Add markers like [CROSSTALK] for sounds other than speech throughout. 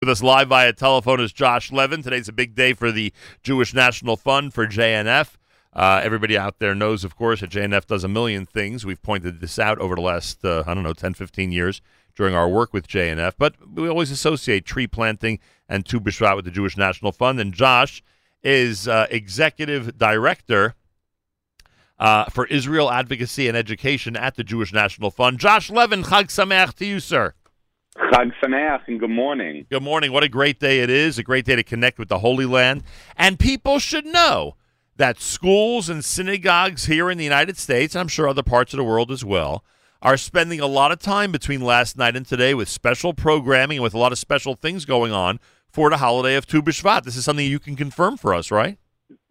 With us live via telephone is Josh Levin. Today's a big day for the Jewish National Fund for JNF. Uh, everybody out there knows, of course, that JNF does a million things. We've pointed this out over the last, uh, I don't know, 10, 15 years during our work with JNF. But we always associate tree planting and Tu with the Jewish National Fund. And Josh is uh, executive director uh, for Israel Advocacy and Education at the Jewish National Fund. Josh Levin, Chag Sameach to you, sir. Chag Sameach and good morning. Good morning. What a great day it is. A great day to connect with the Holy Land. And people should know that schools and synagogues here in the United States, and I'm sure other parts of the world as well, are spending a lot of time between last night and today with special programming and with a lot of special things going on for the holiday of Tu B'Shvat. This is something you can confirm for us, right?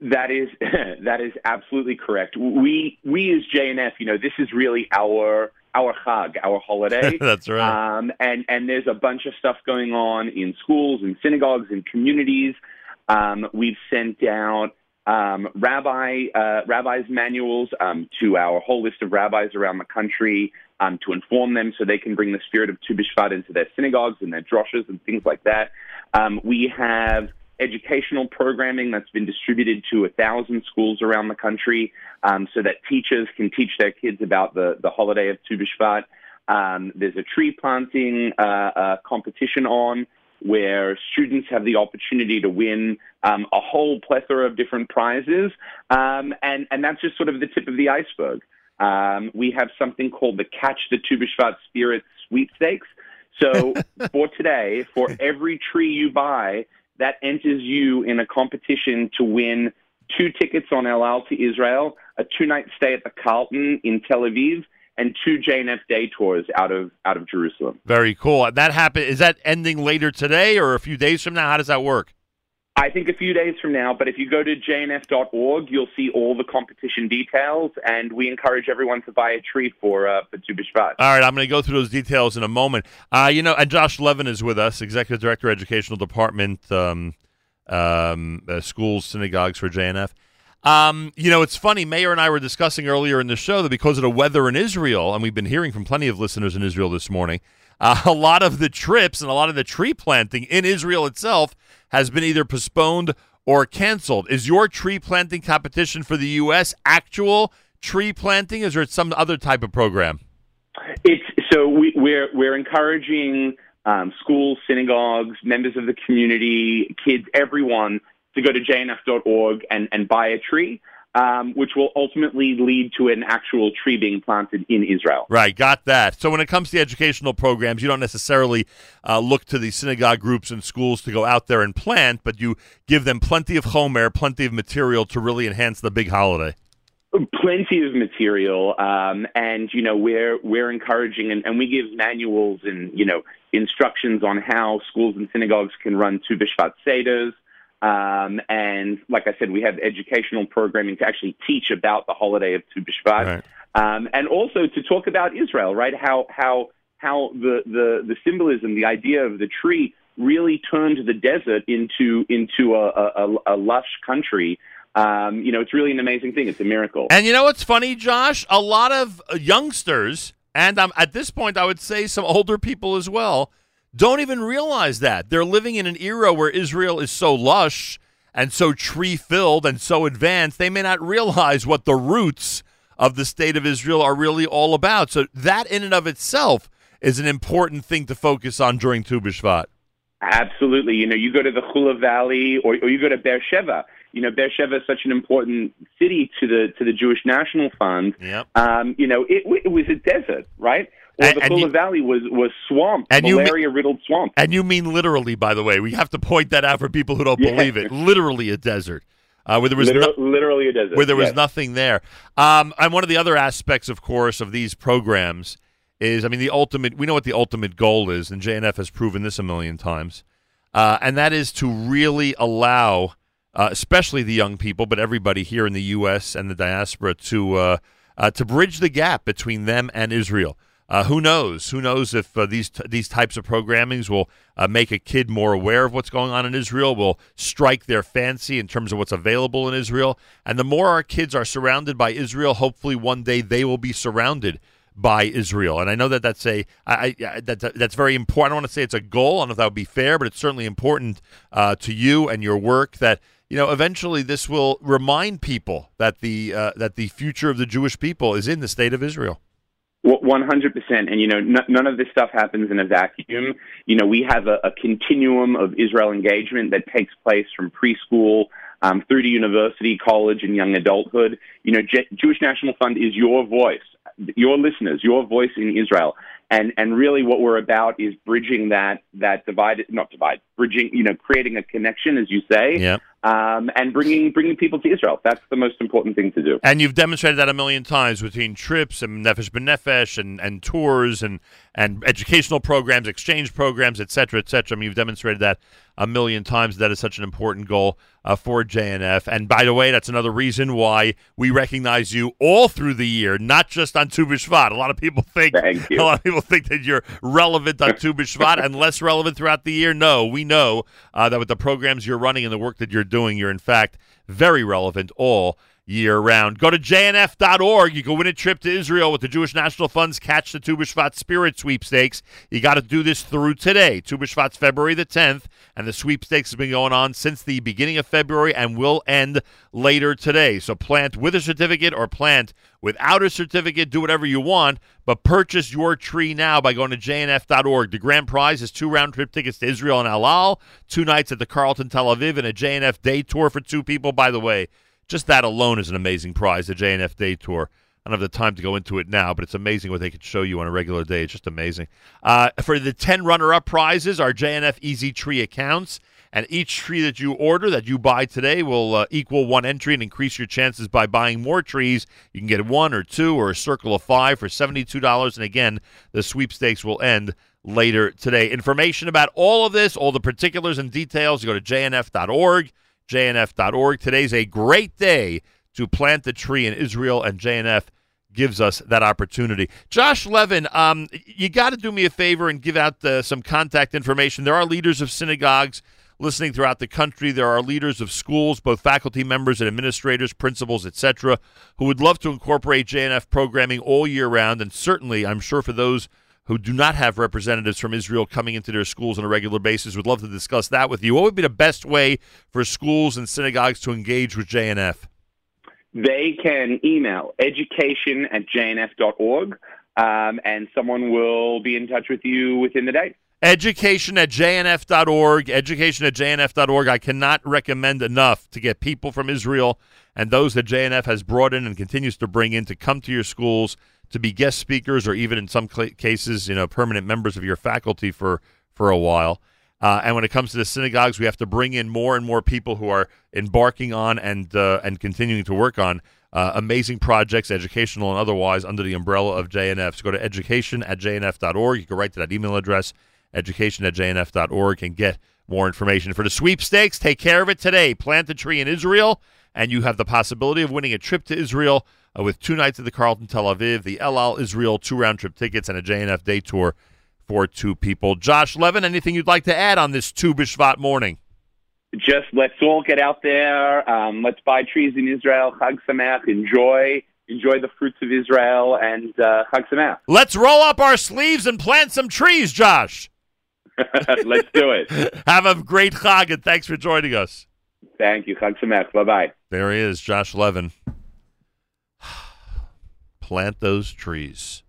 That is [LAUGHS] that is absolutely correct. We we as JNF, you know, this is really our our Chag, our holiday. [LAUGHS] That's right. Um, and and there's a bunch of stuff going on in schools, in synagogues, in communities. Um, we've sent out um, rabbi uh, rabbis manuals um, to our whole list of rabbis around the country um, to inform them so they can bring the spirit of Tu B'Shvat into their synagogues and their droshes and things like that. Um, we have educational programming that's been distributed to a thousand schools around the country um, so that teachers can teach their kids about the, the holiday of Tu B'Shvat. Um, there's a tree planting uh, uh, competition on where students have the opportunity to win um, a whole plethora of different prizes, um, and and that's just sort of the tip of the iceberg. Um, we have something called the Catch the Tu B'Shvat Spirit Sweepstakes. So [LAUGHS] for today, for every tree you buy, that enters you in a competition to win two tickets on El Al to Israel, a two-night stay at the Carlton in Tel Aviv, and two JNF day tours out of out of Jerusalem. Very cool. That happen is that ending later today or a few days from now? How does that work? I think a few days from now, but if you go to jnf.org, you'll see all the competition details, and we encourage everyone to buy a tree for uh, for Tu B'Shvat. All right, I'm going to go through those details in a moment. Uh, you know, and Josh Levin is with us, Executive Director, Educational Department, um, um, uh, Schools, Synagogues for JNF. Um, you know, it's funny. Meir and I were discussing earlier in the show that because of the weather in Israel, and we've been hearing from plenty of listeners in Israel this morning, uh, [LAUGHS] a lot of the trips and a lot of the tree planting in Israel itself has been either postponed or canceled. Is your tree planting competition for the U.S. actual tree planting, or is it some other type of program? It's so we, we're we're encouraging um, schools, synagogues, members of the community, kids, everyone to go to jnf.org and, and buy a tree, um, which will ultimately lead to an actual tree being planted in Israel. Right, got that. So when it comes to educational programs, you don't necessarily uh, look to the synagogue groups and schools to go out there and plant, but you give them plenty of chomer, plenty of material to really enhance the big holiday. Plenty of material, um, and you know we're we're encouraging, and, and we give manuals and you know instructions on how schools and synagogues can run Tu B'Shvat seders. Um, and like I said, we have educational programming to actually teach about the holiday of Tu B'Shvat, Right. um, and also to talk about Israel, right? How how how the, the the symbolism, the idea of the tree, really turned the desert into into a, a, a lush country. Um, you know, it's really an amazing thing. It's a miracle. And you know what's funny, Josh? A lot of youngsters, and um, at this point, I would say some older people as well, don't even realize that. They're living in an era where Israel is so lush and so tree filled and so advanced, they may not realize what the roots of the state of Israel are really all about. So, that in and of itself is an important thing to focus on during Tu B'Shvat. Absolutely. You know, you go to the Chula Valley or, or you go to Beersheba. You know, Beersheba is such an important city to the to the Jewish National Fund. Yep. Um, you know, it, it was a desert, right? Or And- the you- Valley was was swamp, And malaria riddled swamp. And you mean literally, by the way. We have to point that out for people who don't Yeah. believe it. Literally a desert. Uh, where there was no- literally a desert. where there was yes. nothing there. Um, and one of the other aspects, of course, of these programs is, I mean, the ultimate. We know what the ultimate goal is, and JNF has proven this a million times, uh, and that is to really allow, uh, especially the young people, but everybody here in the U.S. and the diaspora, to uh, uh, to bridge the gap between them and Israel. Uh, who knows? Who knows if uh, these t- these types of programmings will uh, make a kid more aware of what's going on in Israel? Will strike their fancy in terms of what's available in Israel? And the more our kids are surrounded by Israel, hopefully one day they will be surrounded by Israel. And I know that that's a I, I that, that's very important. I don't want to say it's a goal. I don't know if that would be fair, but it's certainly important uh, to you and your work that you know eventually this will remind people that the uh, that the future of the Jewish people is in the state of Israel. One hundred percent, and you know, n- none of this stuff happens in a vacuum. You know, we have a, a continuum of Israel engagement that takes place from preschool um, through to university, college, and young adulthood. You know, Je- Jewish National Fund is your voice, your listeners, your voice in Israel, and and really what we're about is bridging that that divide, not divide, bridging, you know, creating a connection, as you say, Yeah. Um, and bringing bringing people to Israel. That's the most important thing to do. And you've demonstrated that a million times between trips and Nefesh B'Nefesh and, and tours and, and educational programs, exchange programs, et cetera, et cetera. I mean, you've demonstrated that a million times. That is such an important goal uh, for JNF. And by the way, that's another reason why we recognize you all through the year, not just on Tu B'Shvat. A lot of people think [LAUGHS] a lot of people think that you're relevant on Tu B'Shvat and less relevant throughout the year. No, we know uh, that with the programs you're running and the work that you're doing, you're in fact very relevant all year round. Go to jnf.org. You can win a trip to Israel with the Jewish National Fund's Catch the Tu B'Shvat Spirit Sweepstakes. You got to do this through today. Tu B'Shvat's February the 10th, and the sweepstakes has been going on since the beginning of February and will end later today. So plant with a certificate or plant without a certificate. Do whatever you want, but purchase your tree now by going to jnf.org. The grand prize is two round trip tickets to Israel and El Al, two nights at the Carlton Tel Aviv, and a JNF day tour for two people. By the way, just that alone is an amazing prize, the JNF Day Tour. I don't have the time to go into it now, but it's amazing what they can show you on a regular day. It's just amazing. Uh, for the 10 runner up prizes, our JNF Easy Tree accounts. And each tree that you order, that you buy today, will uh, equal one entry and increase your chances by buying more trees. You can get one or two or a circle of five for $72. And again, the sweepstakes will end later today. Information about all of this, all the particulars and details, go to jnf.org jnf.org. Today's a great day to plant the tree in Israel, and JNF gives us that opportunity. Josh Levin, um, you got to do me a favor and give out uh, some contact information. There are leaders of synagogues listening throughout the country. There are leaders of schools, both faculty members and administrators, principals, etc., who would love to incorporate JNF programming all year round. And certainly, I'm sure for those who do not have representatives from Israel coming into their schools on a regular basis would love to discuss that with you. What would be the best way for schools and synagogues to engage with JNF? They can email education at jnf.org, um, and someone will be in touch with you within the day. Education at jnf.org. Education at jnf.org. I cannot recommend enough to get people from Israel and those that JNF has brought in and continues to bring in to come to your schools to be guest speakers or even in some cases, you know, permanent members of your faculty for for a while. Uh, and when it comes to the synagogues, we have to bring in more and more people who are embarking on and uh, and continuing to work on uh, amazing projects, educational and otherwise, under the umbrella of JNF. So go to education at jnf.org. You can write to that email address, education at jnf.org, and get more information. For the sweepstakes, take care of it today. Plant a tree in Israel, and you have the possibility of winning a trip to Israel uh, with two nights at the Carlton Tel Aviv, the El Al Israel two round trip tickets, and a JNF day tour for two people. Josh Levin, anything you'd like to add on this Tu Bishvat morning? Just let's all get out there. Um, let's buy trees in Israel. Chag Sameach. Enjoy. Enjoy the fruits of Israel and uh, Chag Sameach. Let's roll up our sleeves and plant some trees, Josh. [LAUGHS] let's do it. [LAUGHS] Have a great Chag, and thanks for joining us. Thank you. Chag Sameach. Bye bye. There he is, Josh Levin. Plant those trees.